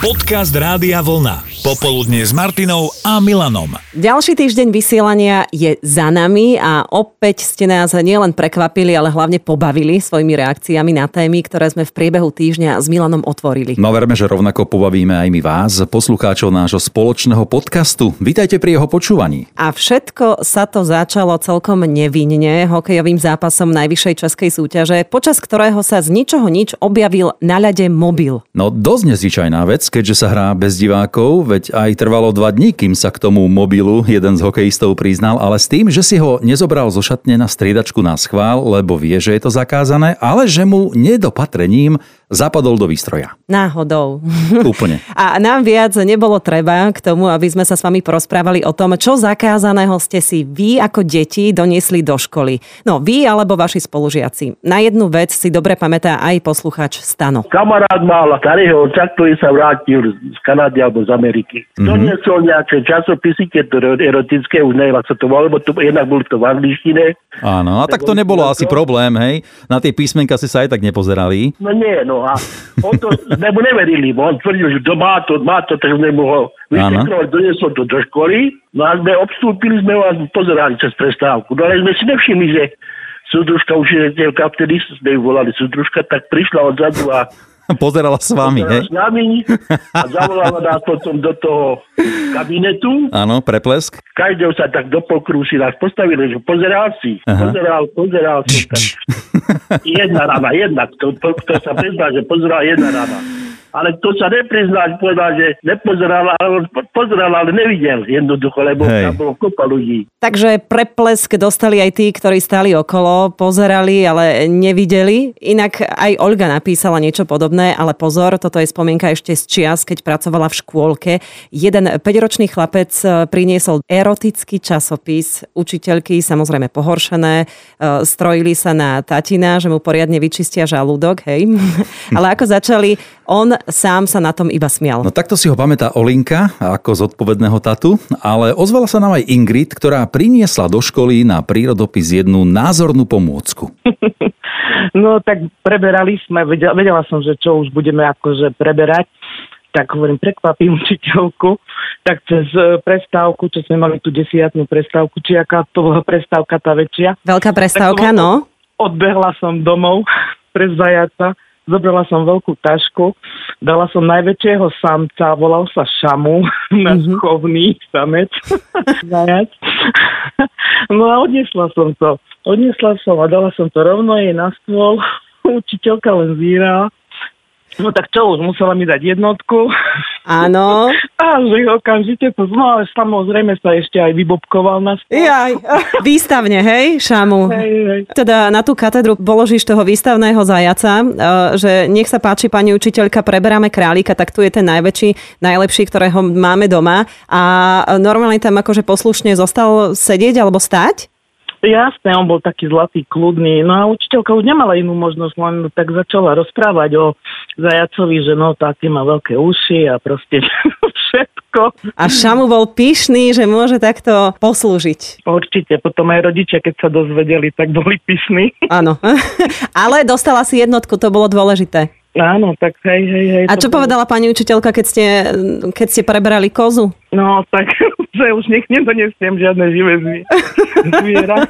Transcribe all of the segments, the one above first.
Podcast Rádia Vlna. Popoludne s Martinou a Milanom. Ďalší týždeň vysielania je za nami a opäť ste nás nielen prekvapili, ale hlavne pobavili svojimi reakciami na témy, ktoré sme v priebehu týždňa s Milanom otvorili. No verme, že rovnako pobavíme aj my vás, poslucháčov nášho spoločného podcastu. Vítajte pri jeho počúvaní. A všetko sa to začalo celkom nevinne hokejovým zápasom najvyššej českej súťaže, počas ktorého sa z ničoho nič objavil na ľade mobil. No dosť nezvyčajná vec, keďže sa hrá bez divákov, veď aj trvalo dva dní, kým sa k tomu mobilu jeden z hokejistov priznal, ale s tým, že si ho nezobral zo šatne na striedačku na schvál, lebo vie, že je to zakázané, ale že mu nedopatrením zapadol do výstroja. Náhodou. Úplne. A nám viac nebolo treba k tomu, aby sme sa s vami porozprávali o tom, čo zakázaného ste si vy ako deti doniesli do školy. No vy alebo vaši spolužiaci. Na jednu vec si dobre pamätá aj poslucháč Stano. Kamarát mal starého otca, ktorý sa vrátil z Kanady alebo z Ameriky. Mm-hmm. Doniesol nejaké časopisy, keď to erotické, už neviem, sa to volalo, lebo to, jednak boli to v angličtine. Áno, a tak to nebolo asi problém, hej? Na tie písmenka si sa aj tak nepozerali. No nie, no a on to, sme mu neverili, bo on tvrdil, že to má to, má to, tak sme mu ho vysvetľovali, doniesol to do školy, no a sme obstúpili, sme ho a pozerali cez prestávku. No ale sme si nevšimli, že súdružka učiteľka, vtedy sme ju volali súdružka, tak prišla odzadu a Pozerala s vami, hej? s nami a zavolala nás potom do toho kabinetu. Áno, preplesk. Každého sa tak do pokruhu si nás postavili, že pozeral si, Aha. pozeral, pozeral som tak. jedna rana, jedna, to, to, to sa prizná, že pozeral jedna rana ale to sa neprizná, povedal, že nepozeral, ale pozeral, ale nevidel jednoducho, lebo Hej. tam bolo kopa ľudí. Takže preplesk dostali aj tí, ktorí stali okolo, pozerali, ale nevideli. Inak aj Olga napísala niečo podobné, ale pozor, toto je spomienka ešte z čias, keď pracovala v škôlke. Jeden 5-ročný chlapec e, priniesol erotický časopis, učiteľky samozrejme pohoršené, e, strojili sa na tatina, že mu poriadne vyčistia žalúdok, hej. ale ako začali, on sám sa na tom iba smial. No takto si ho pamätá Olinka ako zodpovedného tatu, ale ozvala sa nám aj Ingrid, ktorá priniesla do školy na prírodopis jednu názornú pomôcku. No tak preberali sme, vedela, vedela som, že čo už budeme akože preberať tak hovorím, prekvapím učiteľku, tak cez e, prestávku, čo sme mali tú desiatnú prestávku, či aká to bola prestávka tá väčšia. Veľká prestávka, no. Odbehla som domov pre zajaca zobrala som veľkú tašku, dala som najväčšieho samca, volal sa Šamu, náš mm-hmm. chovný samec, no a odnesla som to. Odnesla som a dala som to rovno jej na stôl. Učiteľka len zírala No tak čo, už musela mi dať jednotku. Áno. A že okamžite no ale samozrejme sa ešte aj vybobkoval na stôl. Jaj, výstavne, hej, Šamu. Hej, hej. Teda na tú katedru položíš toho výstavného zajaca, e, že nech sa páči, pani učiteľka, preberáme králika, tak tu je ten najväčší, najlepší, ktorého máme doma. A normálne tam akože poslušne zostal sedieť alebo stať? Jasné, on bol taký zlatý, kľudný. No a učiteľka už nemala inú možnosť, len tak začala rozprávať o zajacovi, že no, také má veľké uši a proste všetko. A Šamu bol pyšný, že môže takto poslúžiť. Určite, potom aj rodičia, keď sa dozvedeli, tak boli pyšní. Áno, ale dostala si jednotku, to bolo dôležité. Áno, tak hej, hej, hej. A čo povedala pani učiteľka, keď ste, keď ste preberali kozu? No, tak, že už nech nedonesiem žiadne živé zviera.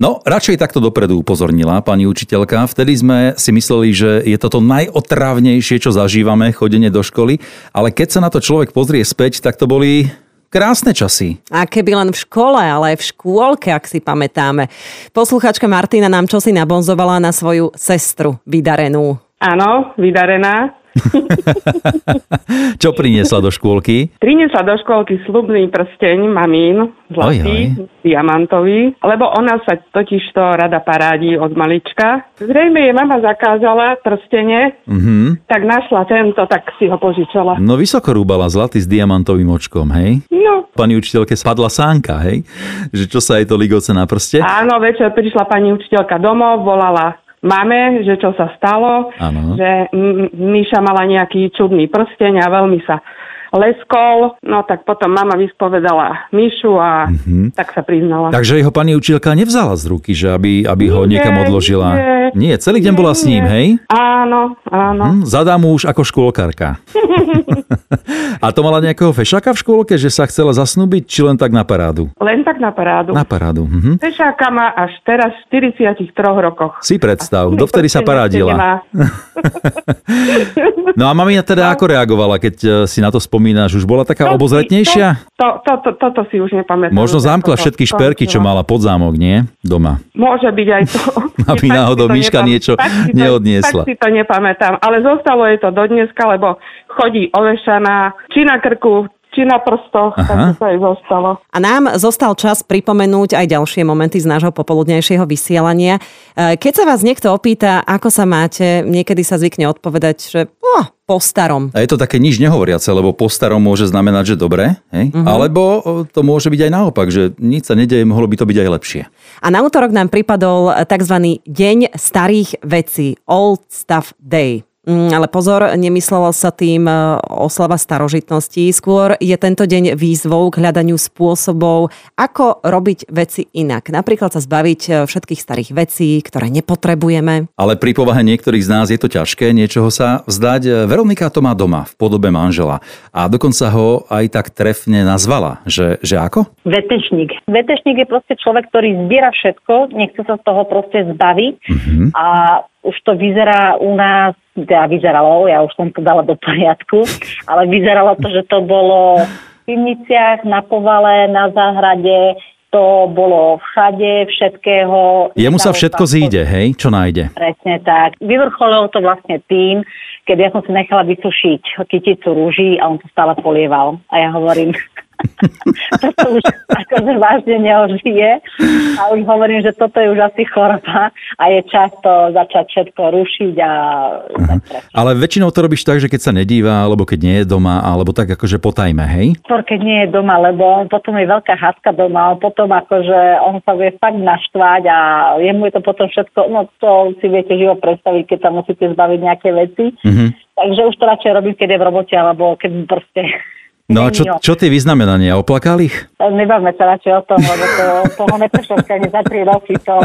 No, radšej takto dopredu upozornila pani učiteľka. Vtedy sme si mysleli, že je toto najotravnejšie, čo zažívame, chodenie do školy, ale keď sa na to človek pozrie späť, tak to boli Krásne časy. A keby len v škole, ale aj v škôlke, ak si pamätáme. Posluchačka Martina nám čosi nabonzovala na svoju sestru vydarenú. Áno, vydarená. Čo priniesla do škôlky? Priniesla do škôlky slubný prsteň mamín, zlatý, oj, oj. diamantový, lebo ona sa totiž to rada parádi od malička. Zrejme jej mama zakázala prstene, mm-hmm. tak našla tento, tak si ho požičala. No vysoko rúbala zlatý s diamantovým očkom, hej? No. Pani učiteľke spadla sánka, hej? Že čo sa jej to ligoce na prste? Áno, večer prišla pani učiteľka domov, volala máme, že čo sa stalo, ano. že Míša mala nejaký čudný prsteň a veľmi sa leskol, no tak potom mama vyspovedala Mišu a mm-hmm. tak sa priznala. Takže jeho pani učiteľka nevzala z ruky, že aby, aby ho Nie, niekam odložila. nie. Nie, celý deň bola s ním, Nie. hej? Áno, áno. Hm, zadá mu už ako škôlkarka. A to mala nejakého fešaka v škôlke, že sa chcela zasnúbiť, či len tak na parádu? Len tak na parádu. Na parádu. Mhm. Fešáka má až teraz v 43 rokoch. Si predstav, dovtedy sa parádila. No a mamina teda ako reagovala, keď e, si na to spomínaš? Už bola taká To obozretnejšia? To, to, to, toto si už nepamätám. Možno zamkla to všetky šperky, čo mala pod zámok, nie? Doma. Môže byť aj to. Aby náhodou Miška niečo tak si to- neodniesla. Tak si to nepamätám, ale zostalo jej to do dneska, lebo chodí ovešaná, či na krku, či na prstoch, Aha. takže to jej zostalo. A nám zostal čas pripomenúť aj ďalšie momenty z nášho popoludnejšieho vysielania. E, Keď sa vás niekto opýta, ako sa máte, niekedy sa zvykne odpovedať, že oh, po starom. A je to také nič nehovoriace, lebo po starom môže znamenať, že dobre, hej? Mhm. Alebo to môže byť aj naopak, že nič sa nedeje, mohlo by to byť aj lepšie. A na útorok nám pripadol tzv. Deň starých vecí, Old Stuff Day. Mm, Ale pozor, nemyslela sa tým e, oslava starožitností. Skôr je tento deň výzvou k hľadaniu spôsobov, ako robiť veci inak. Napríklad sa zbaviť e, všetkých starých vecí, ktoré nepotrebujeme. Ale pri povahe niektorých z nás je to ťažké niečoho sa vzdať. Veronika to má doma v podobe manžela a dokonca ho aj tak trefne nazvala, že, že ako? Vetešník. Vetešník je proste človek, ktorý zbiera všetko, nechce sa z toho proste zbaviť Mhm. a už to vyzerá u nás, teda vyzeralo, ja už som to dala do poriadku, ale vyzeralo to, že to bolo v pivniciach, na povale, na záhrade, to bolo všade, všetkého. Jemu sa všetko zíde, hej? Čo nájde? Presne tak. Vyvrcholilo to vlastne tým, keď ja som si nechala vysušiť kyticu rúží a on to stále polieval. A ja hovorím, toto už akože vážne neožije. A už hovorím, že toto je už asi choroba a je čas to začať všetko rušiť a preč. Ale väčšinou to robíš tak, že keď sa nedíva, alebo keď nie je doma, alebo tak akože potajme, hej? Skôr, keď nie je doma, lebo potom je veľká hádka doma, on potom akože on sa vie fakt naštvať a jemu je to potom všetko, no to si viete živo predstaviť, keď sa musíte zbaviť nejaké veci. Mhm. Takže už to radšej robím, keď je v robote, alebo keď proste... No a čo, čo tie vyznamenania? Oplakal ich? Nebavme sa radšej o tom, lebo to, toho neprešlo za tri roky. To,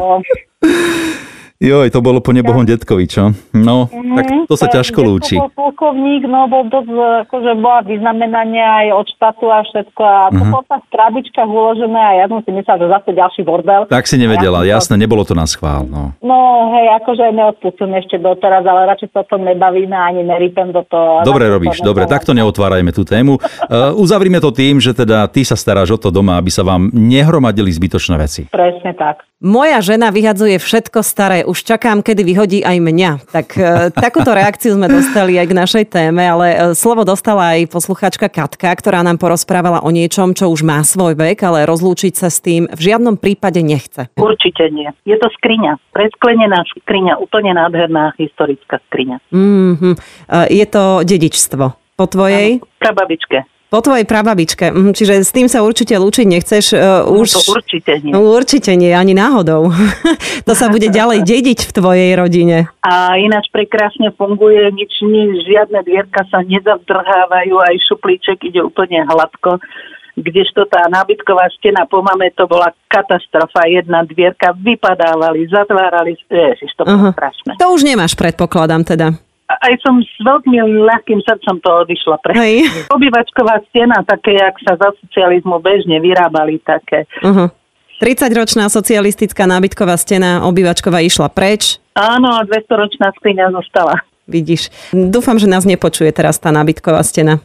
Joj, to bolo po nebohom detkovi, čo? No, tak to sa Mhm, ťažko lúči. Bol plukovník, no bol dosť, akože bola vyznamenania aj od štátu a všetko. A to Mhm. bolo tak v krabičkách uložené a ja som si myslela, že zase ďalší bordel. Tak si nevedela, ja som to- jasne, nebolo to na schvál. No. No hej, akože neodpustím ešte doteraz, ale radšej sa o tom nebavíme, ani nerýpem do toho. Dobre radšej to robíš, dobre, takto neotvárajme tú tému. Uh, uzavrime to tým, že teda ty sa staráš o to doma, aby sa vám nehromadili zbytočné veci. Presne tak. Moja žena vyhadzuje všetko staré, už čakám, kedy vyhodí aj mňa. Tak e, takúto reakciu sme dostali aj k našej téme, ale e, slovo dostala aj posluchačka Katka, ktorá nám porozprávala o niečom, čo už má svoj vek, ale rozlúčiť sa s tým v žiadnom prípade nechce. Určite nie. Je to skriňa. Presklenená skriňa, úplne nádherná historická skriňa. Mm-hmm. Je to dedičstvo. Po tvojej? Prababičke. Po tvojej prababičke. Mhm, Čiže s tým sa určite lúčiť nechceš. e, Už... No to určite nie. No, určite nie, ani náhodou. to sa bude ďalej dediť v tvojej rodine. A ináč prekrásne funguje, nič, nič, žiadne dvierka sa nezavdrhávajú, aj šuplíček ide úplne hladko. Kdežto tá nábytková stena po mame to bola katastrofa. Jedna dvierka vypadávali, zatvárali. Ježiš, to bolo strašné. To už nemáš, predpokladám teda. Aj som s veľkým ľahkým srdcom to odišla pre. Hej. Obyvačková stena, také, jak sa za socializmu bežne vyrábali, také. Uh-huh. 30-ročná socialistická nábytková stena obyvačková išla preč. Áno, a 200-ročná skriňa zostala. Vidíš. Dúfam, že nás nepočuje teraz tá nábytková stena.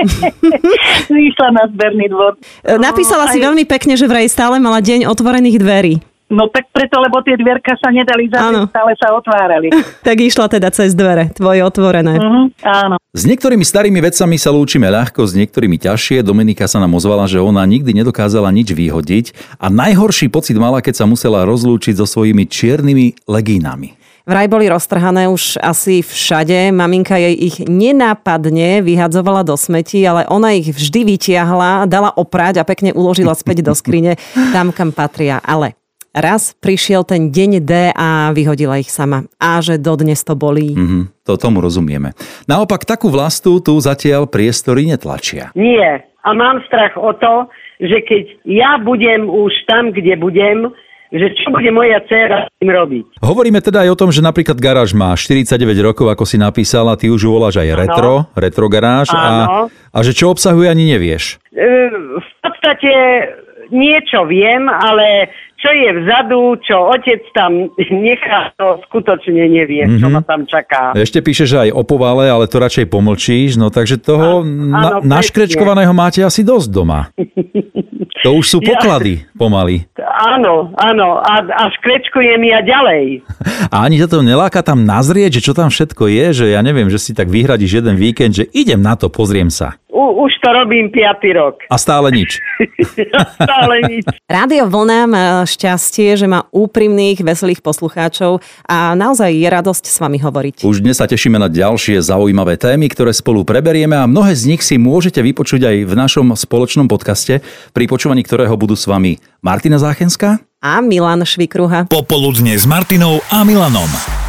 Išla na zberný dvor. E, Napísala si aj- veľmi pekne, že vraj stále mala deň otvorených dverí. No tak preto, lebo tie dvierka sa nedali zavrieť, stále sa otvárali. Tak išla teda cez dvere, tvoje otvorené. Mhm, áno. S niektorými starými vecami sa lúčime ľahko, s niektorými ťažšie. Dominika sa nám ozvala, že ona nikdy nedokázala nič vyhodiť a najhorší pocit mala, keď sa musela rozlúčiť so svojimi čiernymi legínami. Vraj boli roztrhané už asi všade. Maminka jej ich nenápadne vyhadzovala do smeti, ale ona ich vždy vytiahla, dala oprať a pekne uložila späť do skrine tam, kam patria. Ale raz prišiel ten deň D a vyhodila ich sama. A že dodnes to bolí. Mm-hmm, to tomu rozumieme. Naopak takú vlastu tu zatiaľ priestory netlačia. Nie. A mám strach o to, že keď ja budem už tam, kde budem, že čo bude moja dcera s tým robiť. Hovoríme teda aj o tom, že napríklad garáž má 49 rokov, ako si napísala, ty už ju voláš aj retro, ano. retro garáž a, a že čo obsahuje ani nevieš. E, v podstate niečo viem, ale čo je vzadu, čo otec tam nechá, to skutočne nevie, mm-hmm. čo mhm. ma tam čaká. Ešte píše, že aj o povale, ale to radšej pomlčíš, no takže toho na, naškrečkovaného máte asi dosť doma. To už sú poklady ja, pomaly. Áno, áno, a, a škrečkujem ja ďalej. A ani ťa to neláka tam nazrieť, že čo tam všetko je, že ja neviem, že si tak vyhradíš jeden víkend, že idem na to, pozriem sa. U, už to robím piatý rok. A stále nič. stále nič. Rádio Vlna má šťastie, že má úprimných, veselých poslucháčov a naozaj je radosť s vami hovoriť. Už dnes sa tešíme na ďalšie zaujímavé témy, ktoré spolu preberieme a mnohé z nich si môžete vypočuť aj v našom spoločnom podcaste, pri počúvaní ktorého budú s vami Martina Záchenská a Milan Švikruha. Popoludne s Martinou a Milanom.